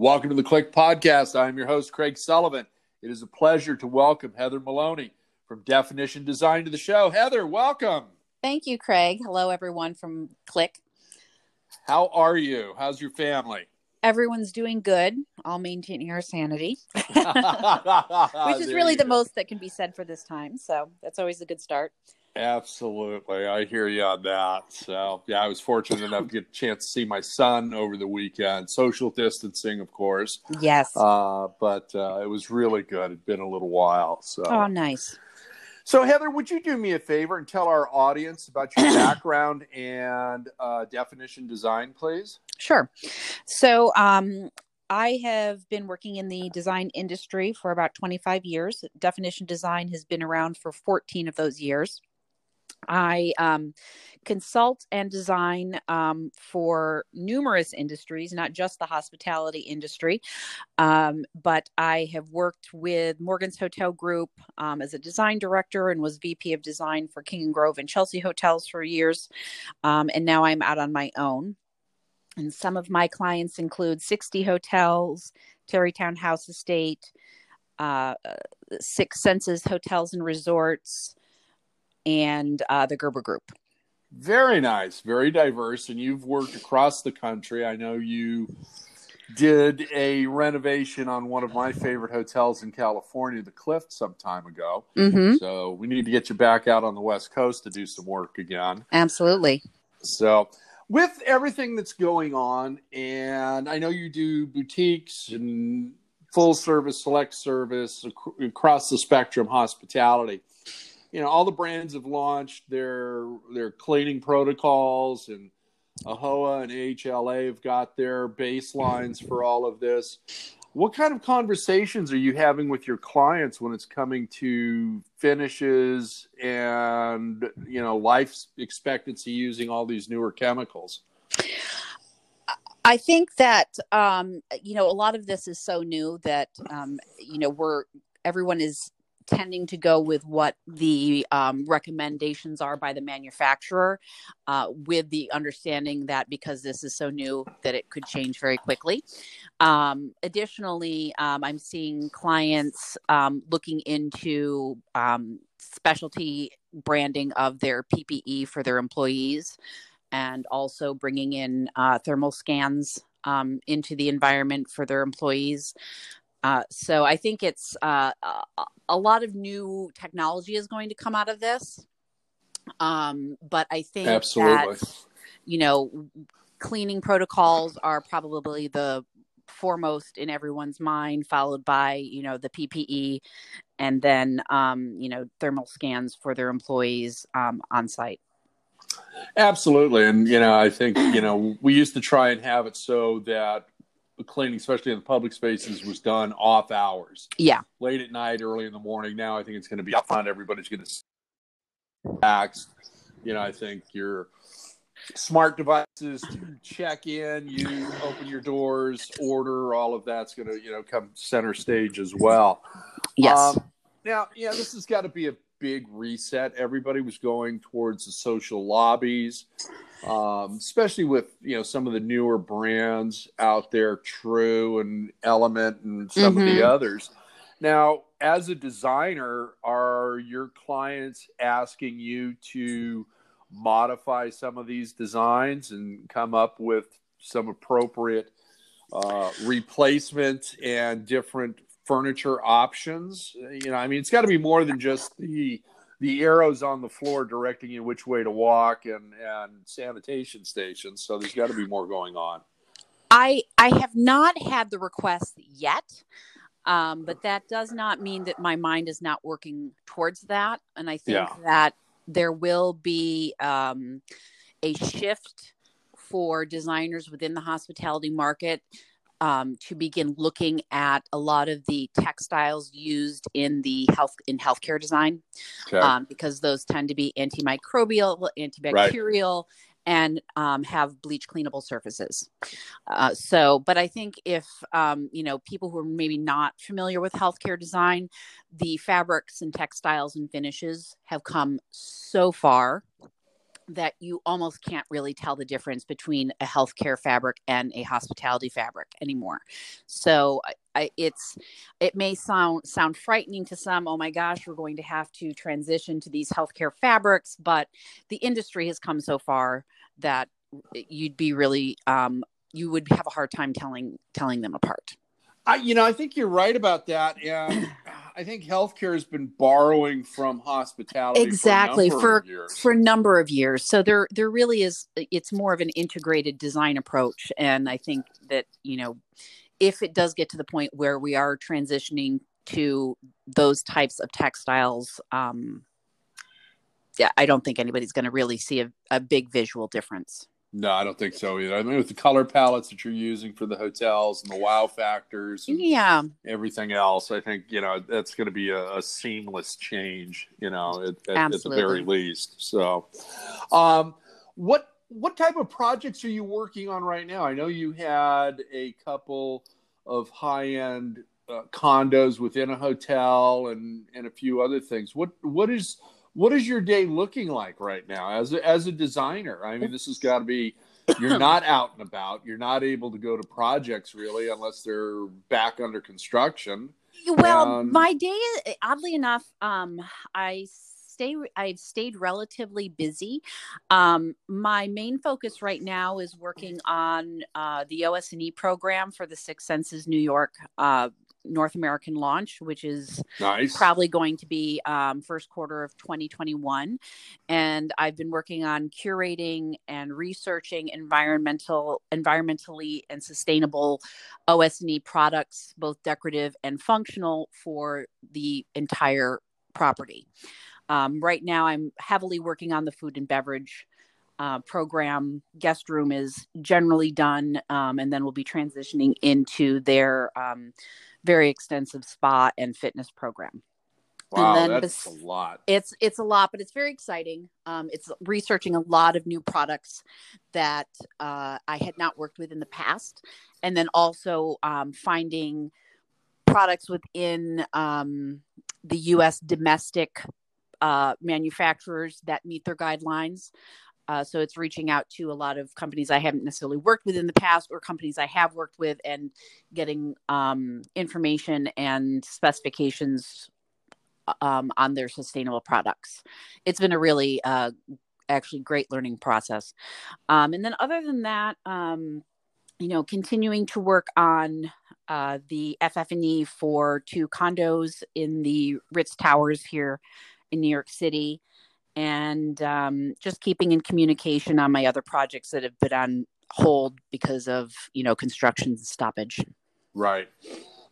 Welcome to the CLIC Podcast. I'm your host, Craig Sullivan. It is a pleasure to welcome Heather Maloney from Definition Design to the show. Heather, welcome. Thank you, Craig. Hello, everyone from CLIC. How are you? How's your family? Everyone's doing good, all maintaining our sanity, which is really the go. most that can be said for this time. So that's always a good start. Absolutely. I hear you on that. So, yeah, I was fortunate enough to get a chance to see my son over the weekend. Social distancing, of course. Yes. Uh, but uh, it was really good. It'd been a little while. So, oh, nice. So, Heather, would you do me a favor and tell our audience about your background and uh, definition design, please? Sure. So, um, I have been working in the design industry for about 25 years. Definition design has been around for 14 of those years. I um, consult and design um, for numerous industries, not just the hospitality industry. Um, but I have worked with Morgan's Hotel Group um, as a design director and was VP of design for King and Grove and Chelsea hotels for years. Um, and now I'm out on my own. And some of my clients include 60 hotels, Tarrytown House Estate, uh, Six Senses Hotels and Resorts and uh, the Gerber Group. Very nice, very diverse, and you've worked across the country. I know you did a renovation on one of my favorite hotels in California, the Clift, some time ago. Mm-hmm. So we need to get you back out on the West Coast to do some work again. Absolutely. So, with everything that's going on, and I know you do boutiques and full service, select service across the spectrum, hospitality you know all the brands have launched their their cleaning protocols and AAHOA and AHLA have got their baselines for all of this. What kind of conversations are you having with your clients when it's coming to finishes and you know life expectancy using all these newer chemicals? I think that um, you know a lot of this is so new that um, you know we're everyone is tending to go with what the um, recommendations are by the manufacturer, uh, with the understanding that because this is so new, that it could change very quickly. Um, additionally, um, I'm seeing clients um, looking into um, specialty branding of their PPE for their employees, and also bringing in uh, thermal scans um, into the environment for their employees. Uh, so I think it's uh, a lot of new technology is going to come out of this. Um, but I think absolutely, that, you know, cleaning protocols are probably the foremost in everyone's mind, followed by you know the PPE, and then um, you know thermal scans for their employees um, on site. Absolutely, and you know I think you know we used to try and have it so that cleaning, especially in the public spaces, was done off hours. Yeah. Late at night, early in the morning. Now I think it's going to be up front. Everybody's going to tax. You know, I think your smart devices to check in, you open your doors, order, all of that's going to, you know, come center stage as well. Yes. Um, now, yeah, this has got to be a big reset. Everybody was going towards the social lobbies um, especially with you know some of the newer brands out there, Tru and Element and some mm-hmm. of the mm-hmm. others. Now, as a designer, are your clients asking you to modify some of these designs and come up with some appropriate uh, replacement and different furniture options? You know, I mean, it's got to be more than just the the arrows on the floor directing you which way to walk and and sanitation stations so there's got to be more going on i i have not had the request yet um, but that does not mean that my mind is not working towards that and i think yeah. that there will be um, a shift for designers within the hospitality market um, to begin looking at a lot of the textiles used in the health in healthcare design, okay. um, because those tend to be antimicrobial, antibacterial, right. and um, have bleach cleanable surfaces. Uh, so, but I think if um, you know people who are maybe not familiar with healthcare design, the fabrics and textiles and finishes have come so far that you almost can't really tell the difference between a healthcare fabric and a hospitality fabric anymore. So I, it's it may sound sound frightening to some. Oh my gosh, we're going to have to transition to these healthcare fabrics, but the industry has come so far that you'd be really um, you would have a hard time telling telling them apart. I, you know, I think you're right about that, and I think healthcare has been borrowing from hospitality exactly for for, for, a number of years. So there there really is. It's more of an integrated design approach, and I think that you know, if it does get to the point where we are transitioning to those types of textiles, um, yeah, I don't think anybody's going to really see a, a big visual difference. No, I don't think so either. I mean, with the color palettes that you're using for the hotels and the wow factors, yeah, everything else, I think you know that's going to be a, a, seamless change. You know, at, at, at, the very least. So, um, what what type of projects are you working on right now? I know you had a couple of high end uh, condos within a hotel and and a few other things. What what is what is your day looking like right now as a, as a designer? I mean, this has got to be you're not out and about. You're not able to go to projects really unless they're back under construction. Well, and... my day, oddly enough, um, I stay. I've stayed relatively busy. Um, my main focus right now is working on uh, the OS&E program for the Six Senses New York uh, North American launch, which is nice. probably going to be um, first quarter of 2021. And I've been working on curating and researching environmental, environmentally and sustainable OS&E products, both decorative and functional, for the entire property. Um, right now, I'm heavily working on the food and beverage uh, program. Guest room is generally done, um, and then we'll be transitioning into their um, very extensive spa and fitness program. Wow, and then that's this, a lot. It's it's a lot, but it's very exciting. Um, it's researching a lot of new products that uh, I had not worked with in the past, and then also um, finding products within um, the U.S. domestic uh, manufacturers that meet their guidelines. Uh, so it's reaching out to a lot of companies I haven't necessarily worked with in the past or companies I have worked with and getting um, information and specifications um, on their sustainable products. It's been a really uh, actually great learning process. Um, and then other than that, um, you know, continuing to work on uh, the FF&E for two condos in the Ritz Towers here in New York City and um, just keeping in communication on my other projects that have been on hold because of you know construction stoppage. Right.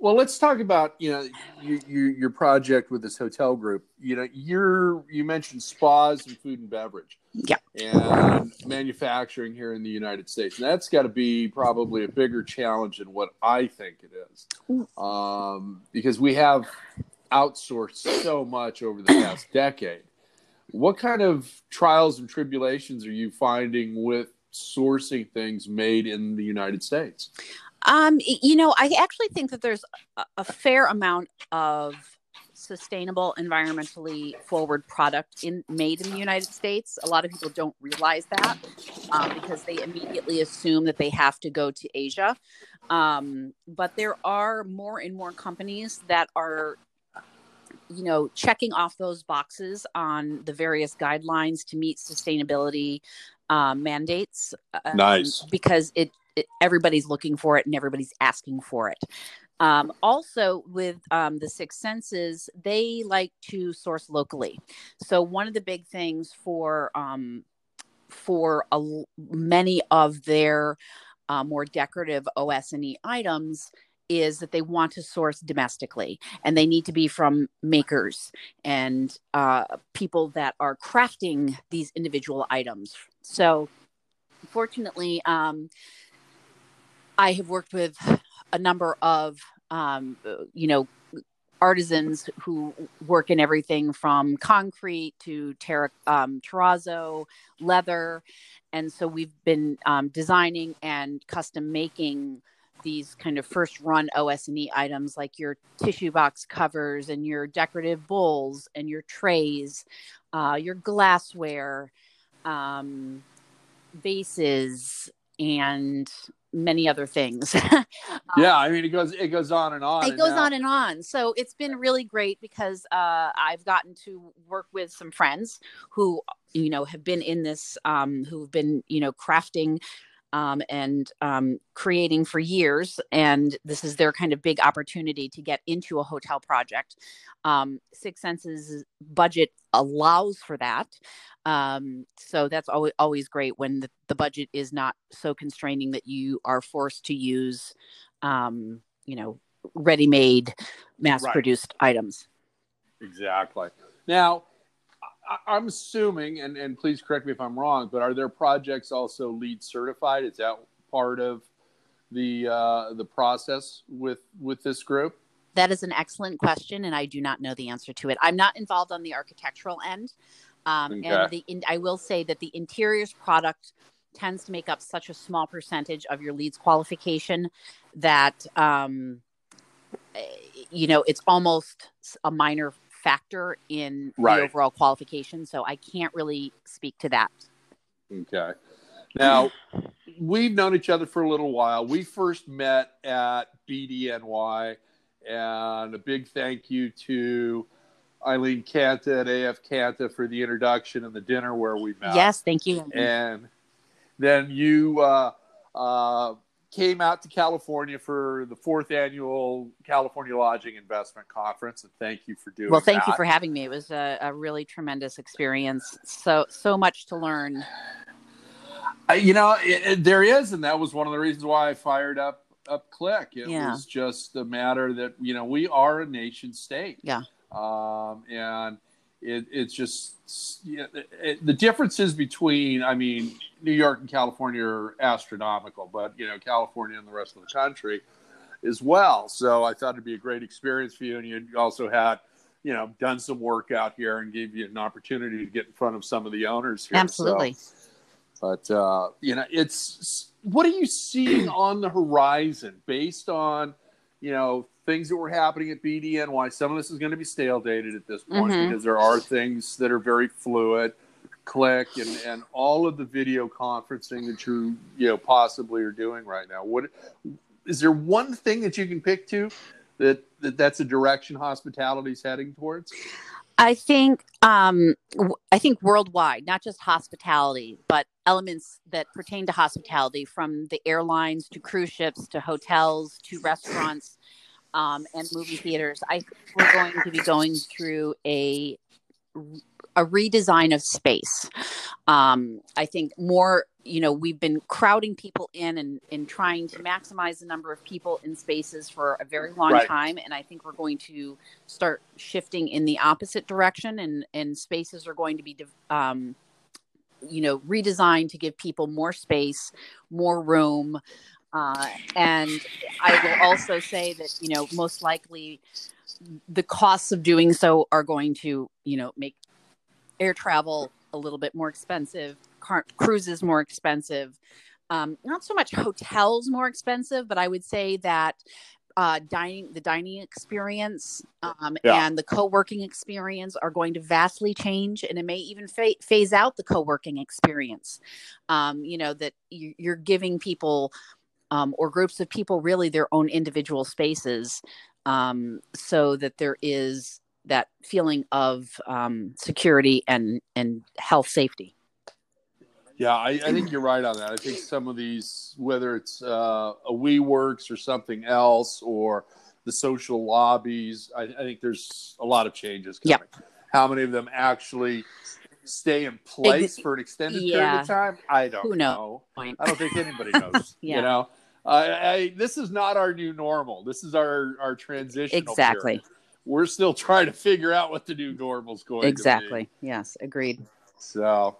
Well, let's talk about you know your, your, your project with this hotel group. You know, you're you mentioned spas and food and beverage. Yeah. And manufacturing here in the United States, and that's got to be probably a bigger challenge than what I think it is, um, because we have outsourced so much over the past decade. What kind of trials and tribulations are you finding with sourcing things made in the United States? Um, you know, I actually think that there's a, fair amount of sustainable, environmentally forward product in made in the United States. A lot of people don't realize that um, because they immediately assume that they have to go to Asia. Um, but there are more and more companies that are you know checking off those boxes on the various guidelines to meet sustainability uh, mandates um, nice. because it, it, everybody's looking for it and everybody's asking for it. Um, also with um, the six senses they like to source locally. So one of the big things for um, for a, many of their uh, more decorative os&e items is that they want to source domestically and they need to be from makers and uh, people that are crafting these individual items. So, fortunately, um, I have worked with a number of, um, you know, artisans who work in everything from concrete to ter- um, terrazzo, leather. And so we've been um, designing and custom making these kind of first run OS&E items like your tissue box covers and your decorative bowls and your trays, uh, your glassware, um, vases, and many other things. yeah, I mean it goes it goes on and on. it and goes now- on and on. So it's been really great because uh, I've gotten to work with some friends who you know have been in this, um, who've been you know crafting um, and um, creating for years, and this is their kind of big opportunity to get into a hotel project. Um, Six Senses budget allows for that. Um, so that's always always great when the, the budget is not so constraining that you are forced to use, um, you know, ready-made, mass-produced items. Exactly. Now, I'm assuming, and, and please correct me if I'm wrong, but are their projects also LEED certified? Is that part of the uh, the process with with this group? That is an excellent question, and I do not know the answer to it. I'm not involved on the architectural end, um, Okay. and the in, I will say that the interiors product tends to make up such a small percentage of your LEED's qualification that um, eh, you know it's almost a minor factor in Right. the overall qualification. So I can't really speak to that. Okay. Now, we've known each other for a little while. We first met at BDNY, and a big thank you to Eileen Canta at AF Canta for the introduction and the dinner where we met. Yes, thank you. And then you uh, uh, came out to California for the fourth annual California Lodging Investment Conference, and thank you for doing well, thank you for having me. It was a, a really tremendous experience. So so much to learn. Uh, you know, it, it- there is, and that was one of the reasons why I fired up up CLIC. It Yeah. was just a matter that you know we are a nation state. Yeah. Um, and it, it's just know, it, the differences between, I mean, New York and California are astronomical, but you know, California and the rest of the country as well. So I thought it'd be a great experience for you, and you also had. You know, done some work out here and gave you an opportunity to get in front of some of the owners here. So- Absolutely. but uh, you know, it's what are you seeing on the horizon based on you know things that were happening at BDNY? Some of this is going to be stale dated at this point Mhm. because there are things that are very fluid. Click and, and all of the video conferencing that you you know possibly are doing right now. What is there one thing that you can pick to that, that that's a direction hospitality is heading towards? I think um, I think worldwide, not just hospitality, but elements that pertain to hospitality, from the airlines to cruise ships to hotels to restaurants um, and movie theaters. I think we're going to be going through a a redesign of space. Um, I think more, you know, we've been crowding people in and, and trying to maximize the number of people in spaces for a very long Right. time. And I think we're going to start shifting in the opposite direction and, and spaces are going to be, um, you know, redesigned to give people more space, more room. Uh, and I will also say that, you know, most likely the costs of doing so are going to, you know, make air travel a little bit more expensive, car- cruises more expensive, um, not so much hotels more expensive, but I would say that uh, dining, the dining experience um, Yeah. and the co-working experience are going to vastly change, and it may even fa- phase out the co-working experience. Um, you know that you- you're giving people um, or groups of people really their own individual spaces, um, so that there is that feeling of um, security and and health safety. Yeah, I, I think you're right on that. I think some of these, whether it's uh, a WeWorks or something else, or the social lobbies, I, I think there's a lot of changes Yep. How many of them actually stay in place for an extended period of time? I don't Who know. knows? I don't think anybody knows. Yeah. You know, I, I, this is not our new normal. This is our our transition. Exactly. We're still trying to figure out what the new normal is going to be. Exactly. Yes. Agreed. So,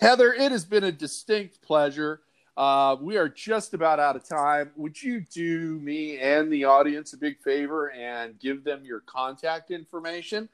Heather, it has been a distinct pleasure. Uh, we are just about out of time. Would you do me and the audience a big favor and give them your contact information?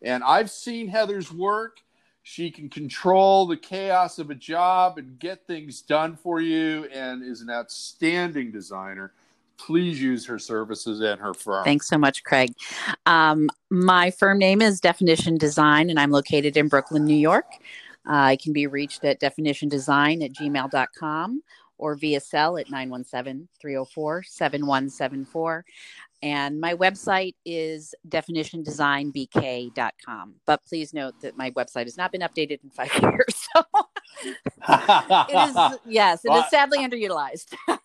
And I've seen Heather's work. She can control the chaos of a job and get things done for you and is an outstanding designer. Please use her services and her firm. Thanks so much, Craig. Um, my firm name is Definition Design, and I'm located in Brooklyn, New York. I can be reached at definitiondesign at gmail.com or via cell at 917 304 7174. And my website is definitiondesignbk.com. But please note that my website has not been updated in five years. So it is, yes, it is sadly underutilized.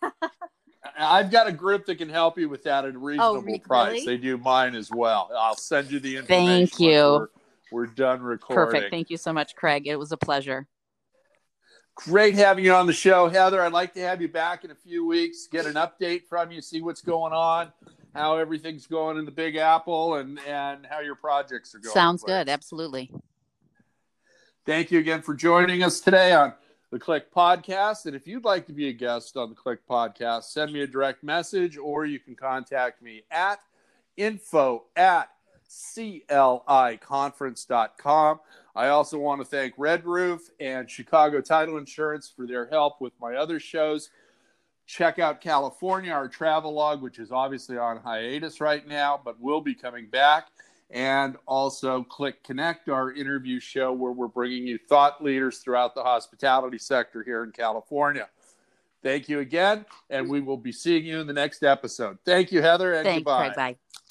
I've got a group that can help you with that at a oh, reasonable really? price. They do mine as well. I'll send you the information. Thank you. We're, we're done recording. Perfect. Thank you so much, Craig. It was a pleasure. Great having you on the show, Heather. I'd like to have you back in a few weeks, get an update from you, see what's going on, how everything's going in the Big Apple, and and how your projects are going. Sounds good. Absolutely. Thank you again for joining us today on the CLIC Podcast. And if you'd like to be a guest on the CLIC Podcast, send me a direct message, or you can contact me at info at cliconference.com. I also want to thank Red Roof and Chicago Title Insurance for their help with my other shows. Check out California, our travel log, which is obviously on hiatus right now, but will be coming back. And also CLIC Connect, our interview show where we're bringing you thought leaders throughout the hospitality sector here in California. Thank you again, and we will be seeing you in the next episode. Thank you, Heather, and Thanks, goodbye. Craig. Bye.